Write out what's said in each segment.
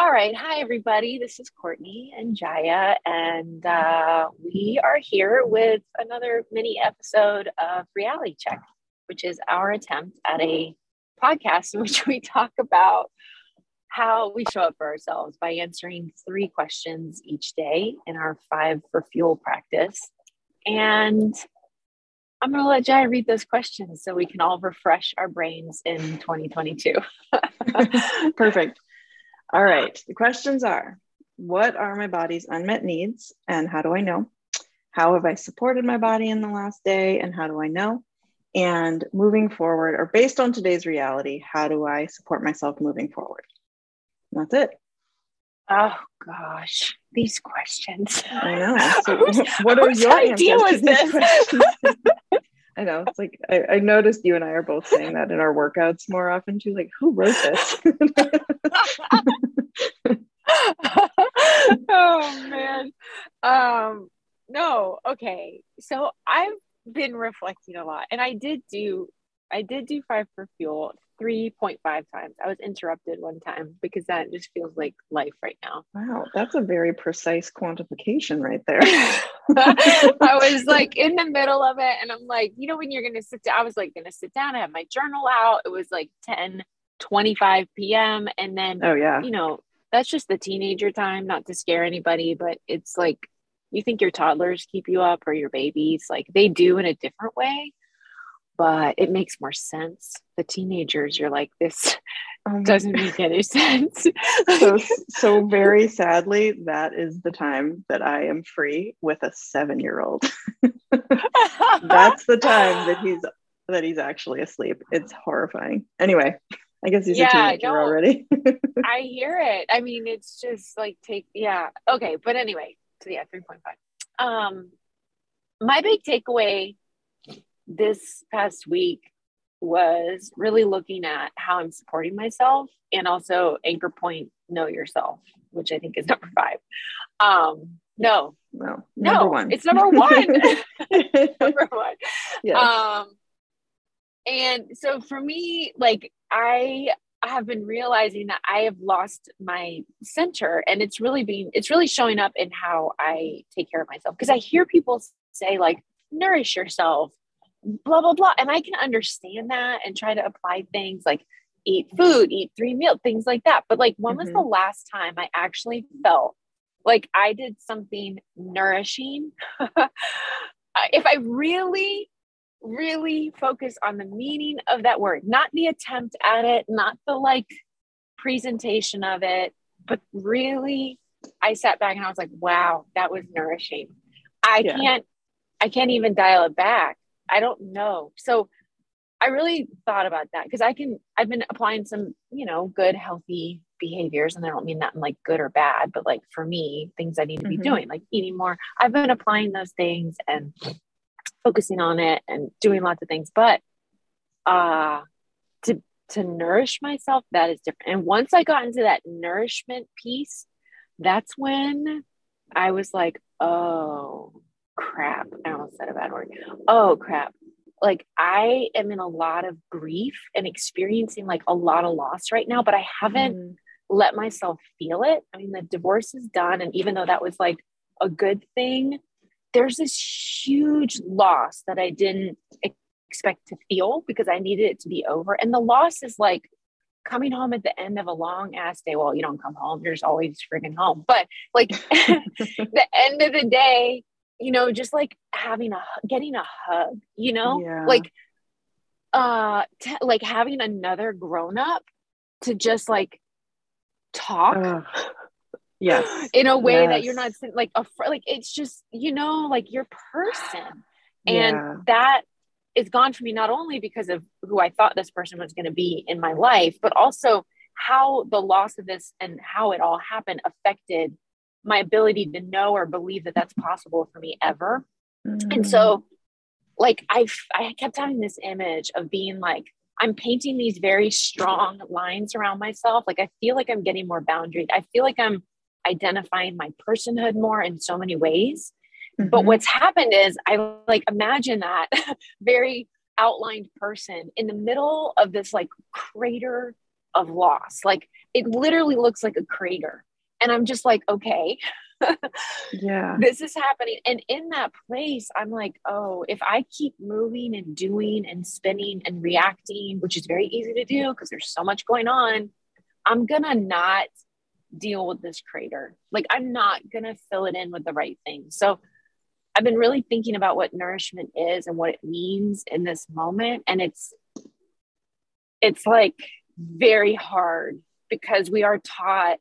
All right. Hi, everybody. This is Courtney and Jaya, and uh, we are here with another mini episode of Reality Check, which is our attempt at a podcast in which we talk about how we show up for ourselves by answering three questions each day in our five for fuel practice. And I'm going to let Jaya read those questions so we can all refresh our brains in 2022. Perfect. All right. The questions are What are my body's unmet needs and how do I know? How have I supported my body in the last day and how do I know? And moving forward, or based on today's reality, how do I support myself moving forward? That's it. Oh gosh, these questions. I know. So, what are your idea was this? I know. It's like I, I, noticed you and I are both saying that in our workouts more often too. Like, who wrote this? oh man. Um, no, okay. So I've been reflecting a lot and I did do I did do five for fuel 3.5 times. I was interrupted one time because that just feels like life right now. Wow, that's a very precise quantification right there. I was like in the middle of it and I'm like, you know, when you're gonna sit down, I was like gonna sit down, I have my journal out. It was like 10 25 p.m. And then oh yeah, you know, that's just the teenager time, not to scare anybody, but it's like you think your toddlers keep you up or your babies, like they do in a different way but it makes more sense. The teenagers, you're like, this um, doesn't make any sense. so, so very sadly, that is the time that I am free with a seven year old. That's the time that he's that he's actually asleep. It's horrifying. Anyway, I guess he's yeah, a teenager no, already. I hear it. I mean, it's just like take yeah. Okay, but anyway, so yeah, 3.5. Um my big takeaway this past week was really looking at how I'm supporting myself and also anchor point know yourself, which I think is number five. Um, no, no, number no, one. It's number one. number one. Yes. Um, and so for me, like I I have been realizing that I have lost my center and it's really being it's really showing up in how I take care of myself. Because I hear people say like nourish yourself blah blah blah and i can understand that and try to apply things like eat food eat three meals things like that but like when mm-hmm. was the mm-hmm. last time i actually felt like i did something nourishing if i really really focus on the meaning of that word not the attempt at it not the like presentation of it but really i sat back and i was like wow that was nourishing i yeah. can't i can't even dial it back I don't know. So I really thought about that because I can, I've been applying some, you know, good, healthy behaviors. And I don't mean that in like good or bad, but like for me, things I need to mm-hmm. be doing, like eating more. I've been applying those things and focusing on it and doing lots of things. But uh to to nourish myself, that is different. And once I got into that nourishment piece, that's when I was like, oh, crap. I almost said a bad word. Oh, crap. Like, I am in a lot of grief and experiencing like a lot of loss right now, but I haven't mm. let myself feel it. I mean, the divorce is done. And even though that was like a good thing, there's this huge loss that I didn't expect to feel because I needed it to be over. And the loss is like, coming home at the end of a long ass day. Well, you don't come home, you're just always friggin' home. But like the end of the day, you know, just like having a getting a hug, you know, yeah. like uh t- like having another grown up to just like talk. Uh, yes. In a way yes. that you're not like a like it's just, you know, like your person. And yeah. that is gone for me not only because of who I thought this person was going to be in my life, but also how the loss of this and how it all happened affected my ability to know or believe that that's possible for me ever. Mm. And so, like, I I kept having this image of being like, I'm painting these very strong lines around myself. Like, I feel like I'm getting more boundaries. I feel like I'm identifying my personhood more in so many ways. Mm-hmm. But what's happened is I like imagine that very outlined person in the middle of this like crater of loss. Like it literally looks like a crater. And I'm just like, okay, yeah, this is happening. And in that place, I'm like, oh, if I keep moving and doing and spinning and reacting, which is very easy to do because there's so much going on, I'm gonna not deal with this crater. Like, I'm not gonna fill it in with the right thing. So, I've been really thinking about what nourishment is and what it means in this moment. And it's, it's like very hard because we are taught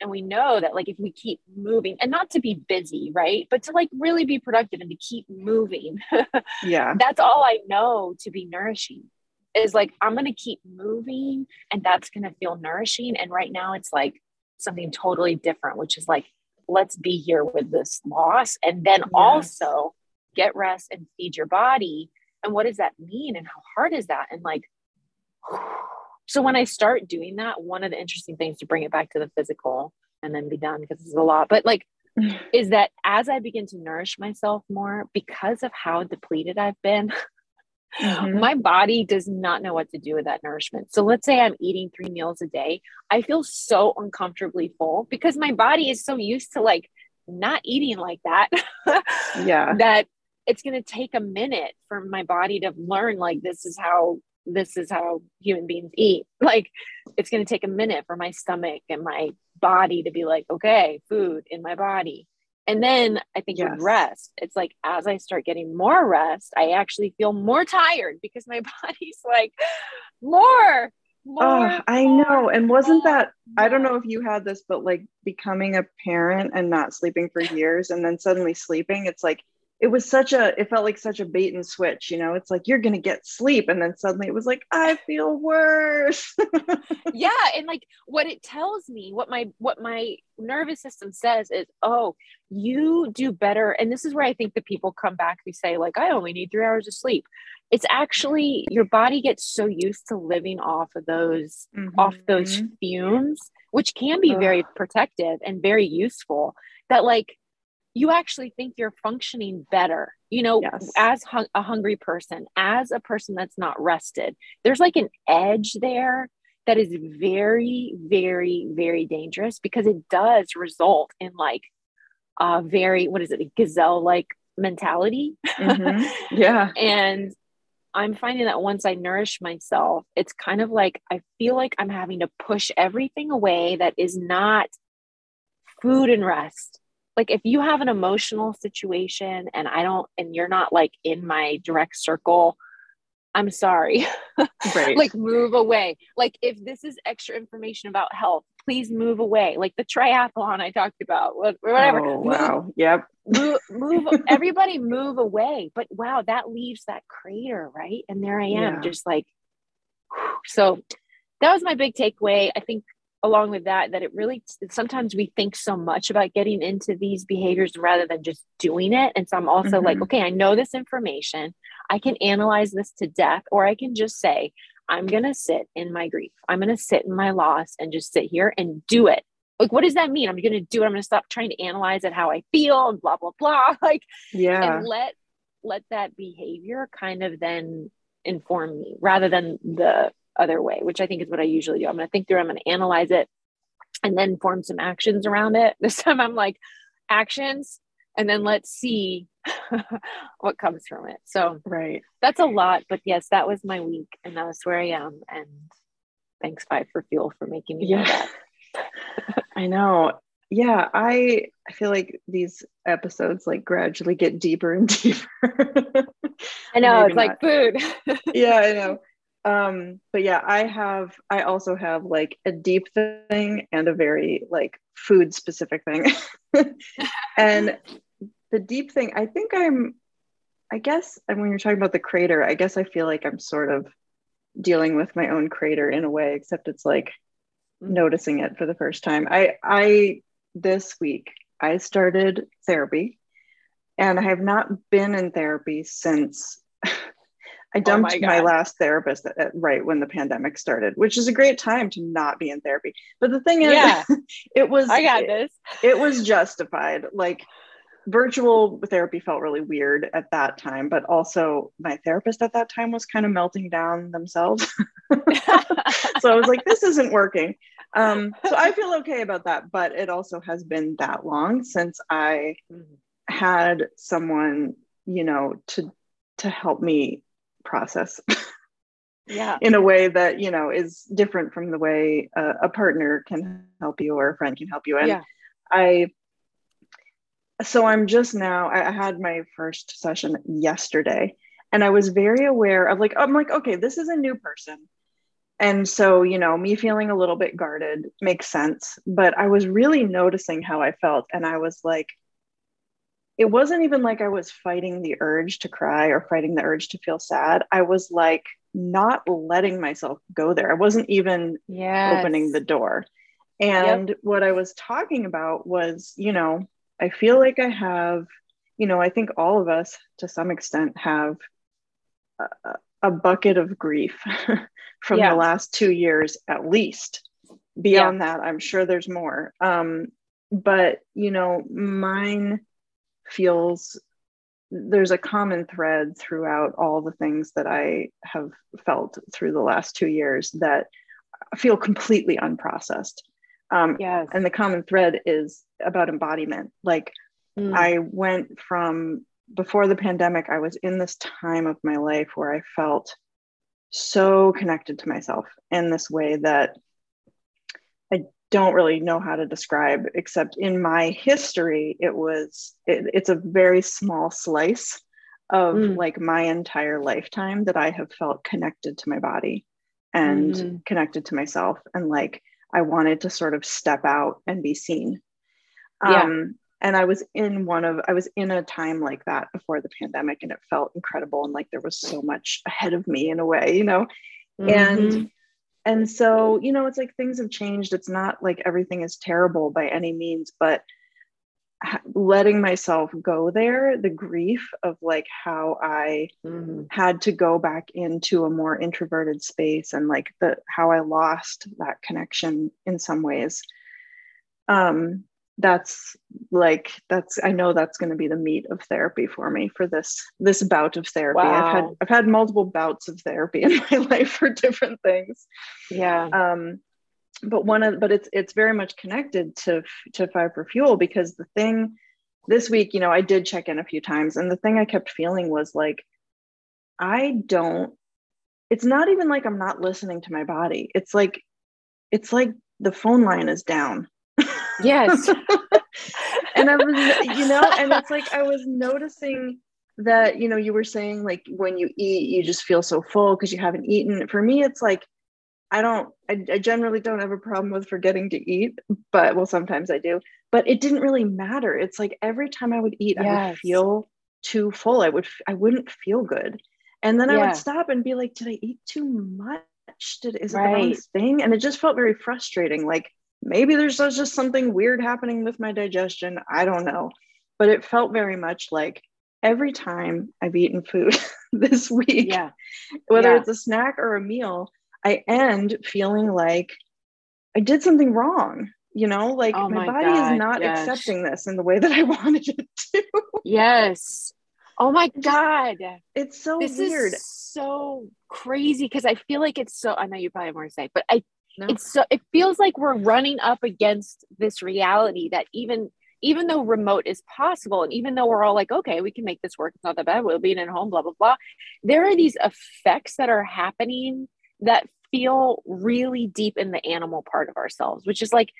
and we know that like if we keep moving and not to be busy right but to like really be productive and to keep moving yeah that's all i know to be nourishing is like i'm going to keep moving and that's going to feel nourishing and right now it's like something totally different which is like let's be here with this loss and then yes. also get rest and feed your body and what does that mean and how hard is that and like so when I start doing that, one of the interesting things to bring it back to the physical and then be done because it's a lot, but like is that as I begin to nourish myself more because of how depleted I've been, mm-hmm. my body does not know what to do with that nourishment. So let's say I'm eating three meals a day. I feel so uncomfortably full because my body is so used to like not eating like that. yeah. That it's going to take a minute for my body to learn like this is how this is how human beings eat. Like it's going to take a minute for my stomach and my body to be like, okay, food in my body. And then I think yes. with rest, it's like as I start getting more rest, I actually feel more tired because my body's like, more, ah, more. Oh, I more, know. And wasn't that, I don't know if you had this, but like becoming a parent and not sleeping for years and then suddenly sleeping, it's like it was such a it felt like such a bait and switch you know it's like you're gonna get sleep and then suddenly it was like i feel worse yeah and like what it tells me what my what my nervous system says is oh you do better and this is where i think the people come back who say like i only need three hours of sleep it's actually your body gets so used to living off of those mm-hmm. off those fumes which can be Ugh. very protective and very useful that like you actually think you're functioning better you know yes. as a hungry person as a person that's not rested there's like an edge there that is very very very dangerous because it does result in like a very what is it a gazelle like mentality mm-hmm. yeah and i'm finding that once i nourish myself it's kind of like i feel like i'm having to push everything away that is not food and rest like if you have an emotional situation and I don't and you're not like in my direct circle, I'm sorry. Right. like move away. Like if this is extra information about health, please move away. Like the triathlon I talked about, whatever. Oh, wow. Move, yep. Move, move everybody move away. But wow, that leaves that crater, right? And there I am, yeah. just like so that was my big takeaway. I think along with that that it really sometimes we think so much about getting into these behaviors rather than just doing it. And so i'm also mm-hmm. like okay i know this information. I can analyze this to death or i can just say i'm going to sit in my grief. I'm going to sit in my loss and just sit here and do it. Like what does that mean? I'm going to do it. I'm going to stop trying to analyze it how i feel and blah blah blah. Like yeah. and let let that behavior kind of then inform me rather than the other way, which I think is what I usually do. I'm going to think through, I'm going to analyze it and then form some actions around it. This time I'm like, actions, and then let's see what comes from it. So, right. That's a lot, but yes, that was my week and that's where I am. And thanks, Five for Fuel, for making me yeah. that. I know. Yeah, I I feel like these episodes like gradually get deeper and deeper. I know, it's not. like food. yeah, I know um but yeah i have i also have like a deep thing and a very like food specific thing. And the deep thing i think i'm i guess and when you're talking about the crater i guess i feel like i'm sort of dealing with my own crater in a way except it's like noticing it for the first time. I i this week i started therapy and i have not been in therapy since I oh dumped oh my, my, last therapist at, right when the pandemic started, which is a great time to not be in therapy. But the thing is, yeah. it was I got this. It, it was justified. Like virtual therapy felt really weird at that time, but also my therapist at that time was kind of melting down themselves. so I was like, this isn't working. um, so I feel okay about that, but it also has been that long since I mm-hmm. had someone, you know, to to help me process yeah. in a way that you know is different from the way a, a partner can help you or a friend can help you. And yeah. i so i'm just now I had my first session yesterday and i was very aware of like i'm like okay this is a new person. And so you know me feeling a little bit guarded makes sense but i was really noticing how i felt and i was like it wasn't even like I was fighting the urge to cry or fighting the urge to feel sad. I was like not letting myself go there. I wasn't even yes. opening the door. And yep. what I was talking about was, you know, I feel like I have, you know, I think all of us to some extent have a, a bucket of grief from yeah. the last two years at least. Beyond yeah. that, I'm sure there's more. Um, but, you know, mine feels there's a common thread throughout all the things that I have felt through the last two years that feel completely unprocessed. Um, yes. And the common thread is about embodiment. Like mm. I went from before the pandemic, I was in this time of my life where I felt so connected to myself in this way that I don't really know how to describe except in my history it was it, it's a very small slice of mm. like my entire lifetime that i have felt connected to my body and mm. connected to myself and like i wanted to sort of step out and be seen yeah. um and i was in one of i was in a time like that before the pandemic and it felt incredible and like there was so much ahead of me in a way you know mm-hmm. and and so you know it's like things have changed it's not like everything is terrible by any means but letting myself go there the grief of like how i mm-hmm. had to go back into a more introverted space and like the how i lost that connection in some ways um that's like that's i know that's going to be the meat of therapy for me for this this bout of therapy. Wow. i've had i've had multiple bouts of therapy in my life for different things. Yeah. Um but one of but it's it's very much connected to to five for fuel because the thing this week you know i did check in a few times and the thing i kept feeling was like i don't it's not even like i'm not listening to my body. It's like it's like the phone line is down Yes. and I was, you know, and it's like I was noticing that, you know, you were saying like when you eat, you just feel so full because you haven't eaten. For me, it's like I don't, I, I, generally don't have a problem with forgetting to eat, but well, sometimes I do, but it didn't really matter. It's like every time I would eat, yes. I would feel too full. I would, I wouldn't feel good. And then yeah. I would stop and be like, did I eat too much? Did, is it right. the wrong thing? And it just felt very frustrating. Like, maybe there's just something weird happening with my digestion. I don't know. But it felt very much like every time I've eaten food this week, yeah. whether yeah. it's a snack or a meal, I end feeling like I did something wrong. You know, like oh my, my, body God, is not yes. accepting this in the way that I wanted it to. yes. Oh my God. It's so this weird. so crazy because I feel like it's so, I know you probably have more to say, but I no. it's so it feels like we're running up against this reality that even even though remote is possible and even though we're all like okay we can make this work it's not that bad we'll be in home blah blah blah there are these effects that are happening that feel really deep in the animal part of ourselves which is like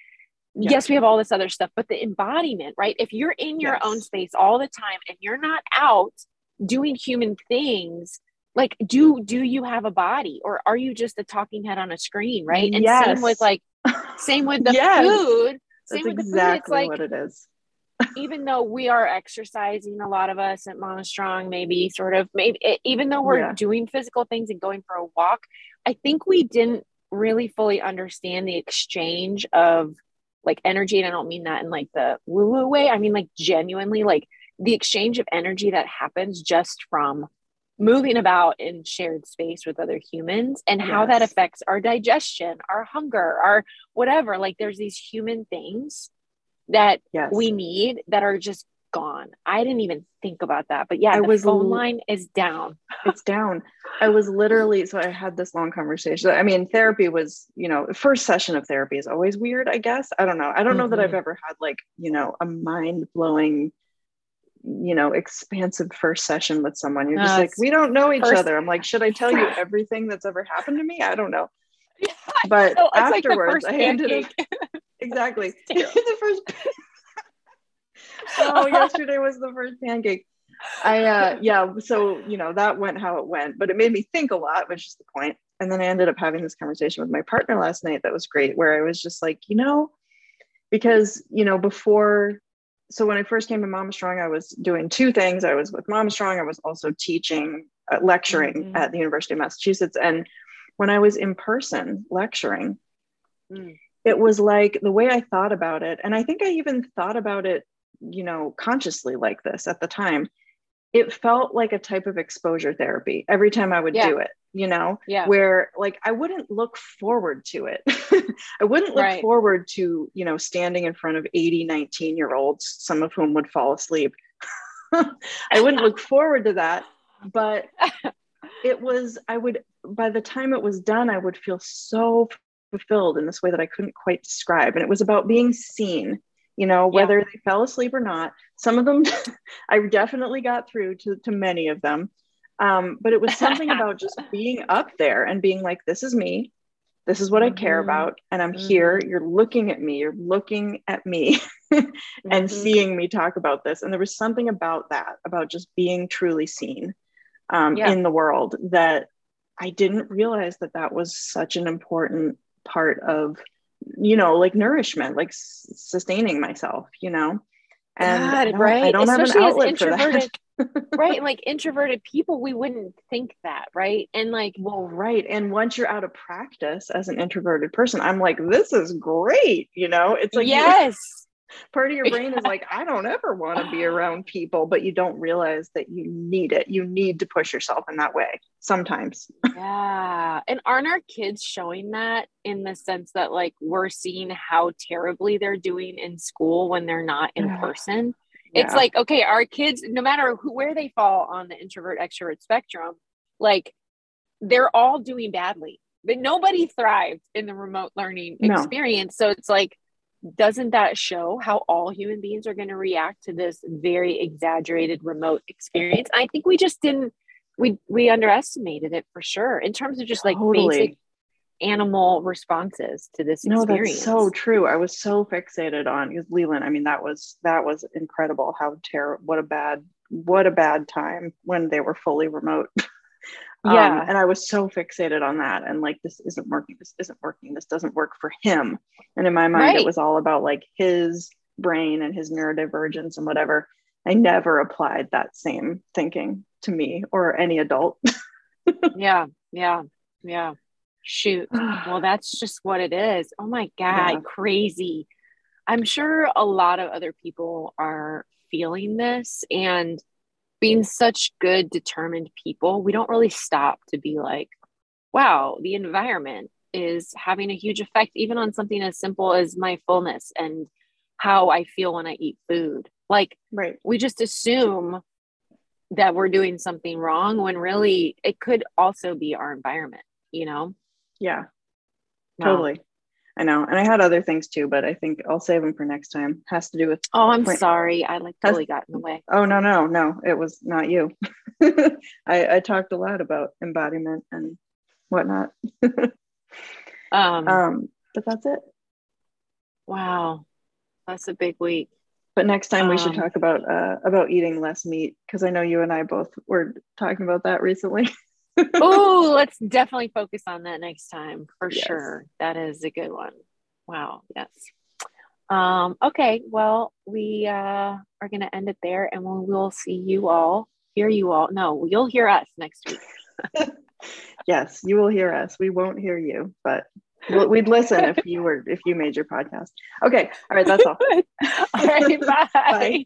yes, yes we have all this other stuff but the embodiment right if you're in your yes. own space all the time and you're not out doing human things like do do you have a body or are you just a talking head on a screen right mm, and yes. same with like same with the yes. food same That's with exactly the food it's like what it is even though we are exercising a lot of us at Mama Strong, maybe sort of maybe even though we're yeah. doing physical things and going for a walk, I think we didn't really fully understand the exchange of like energy. And I don't mean that in like the woo woo way. I mean like genuinely like the exchange of energy that happens just from moving about in shared space with other humans and yes. how that affects our digestion, our hunger, our whatever. Like there's these human things that yes. we need that are just gone. I didn't even think about that. But yeah, I the was phone line is down. It's down. I was literally so I had this long conversation. I mean, therapy was, you know, first session of therapy is always weird, I guess. I don't know. I don't mm-hmm. know that I've mm-hmm. ever had like, you know, a mind-blowing you know, expansive first session with someone. You're just like, we don't know each first, other. I'm like, should I tell you everything that's ever happened to me? I don't know. Yeah, but know. afterwards, like I ended up exactly the first oh, yesterday was the first pancake. I uh yeah, so you know, that went how it went, but it made me think a lot, which is the point. And then I ended up having this conversation with my partner last night that was great, where I was just like, you know, because you know, before so when I first came to Mama Strong, I was doing two things. I was with Mama Strong, I was also teaching, uh, lecturing mm-hmm. at the University of Massachusetts. And when I was in person lecturing, mm. it was like the way I thought about it, and I think I even thought about it you know, consciously like this at the time, it felt like a type of exposure therapy every time I would yeah. do it, you know, yeah. where like I wouldn't look forward to it. I wouldn't look right. forward to, you know, standing in front of 80, 19 year olds, some of whom would fall asleep. I wouldn't look forward to that. But it was, I would, by the time it was done, I would feel so fulfilled in this way that I couldn't quite describe. And it was about being seen you know, whether yeah. they fell asleep or not. Some of them, I definitely got through to, to many of them. Um, but it was something about just being up there and being like, this is me. This is what mm-hmm. I care mm-hmm. about. And I'm mm-hmm. here. You're looking at me. You're looking at me and mm-hmm. seeing me talk about this. And there was something about that, about just being truly seen um, yeah. in the world that I didn't realize that that was such an important part of you know, like nourishment, like s- sustaining myself, you know. And God, I right, I don't Especially have an outlet for that. right, And like introverted people, we wouldn't think that, right? And like, well, right. And once you're out of practice as an introverted person, I'm like, this is great, you know. It's like yes, part of your brain is like i don't ever want to be around people but you don't realize that you need it you need to push yourself in that way sometimes yeah and aren't our kids showing that in the sense that like we're seeing how terribly they're doing in school when they're not in person yeah. it's like okay our kids no matter who where they fall on the introvert extrovert spectrum like they're all doing badly but nobody thrived in the remote learning experience so it's like doesn't that show how all human beings are going to react to this very exaggerated remote experience i think we just didn't we we underestimated it for sure in terms of just like totally. basic animal responses to this no experience. that's so true. I was so fixated on because leland i mean that was that was incredible how terrible what a bad what a bad time when they were fully remote. Yeah. um, and i was so fixated on that and like this isn't working this isn't working this doesn't work for him. And in my mind right. it was all about like his brain and his neurodivergence and whatever. I never applied that same thinking to me or any adult. Yeah yeah yeah shoot well that's just what it is oh my god yeah. crazy i'm sure a lot of other people are feeling this and being such good, determined people, we don't really stop to be like, wow, the environment is having a huge effect, even on something as simple as my fullness and how I feel when I eat food. Like, right. we just assume that we're doing something wrong when really it could also be our environment, you know? Yeah, totally. I know. And I had other things too, but I think I'll save them for next time. Has to do with. Oh, I'm point. sorry. I like totally got in the way. Oh, no, no, no. It was not you. I, I talked a lot about embodiment and whatnot. um, um, but that's it. Wow. That's a big week. But next time we should um, talk about uh, about eating less meat because I know you and I both were talking about that recently. oh, let's definitely focus on that next time for yes. sure. That is a good one. Wow. Yes. Um, okay. Well, we uh, are going to end it there and we'll, we'll see you all, hear you all. No, you'll hear us next week. yes, you will hear us. We won't hear you, but we'd listen if you were, if you made your podcast. Okay. All right. That's all. all right. Bye. bye.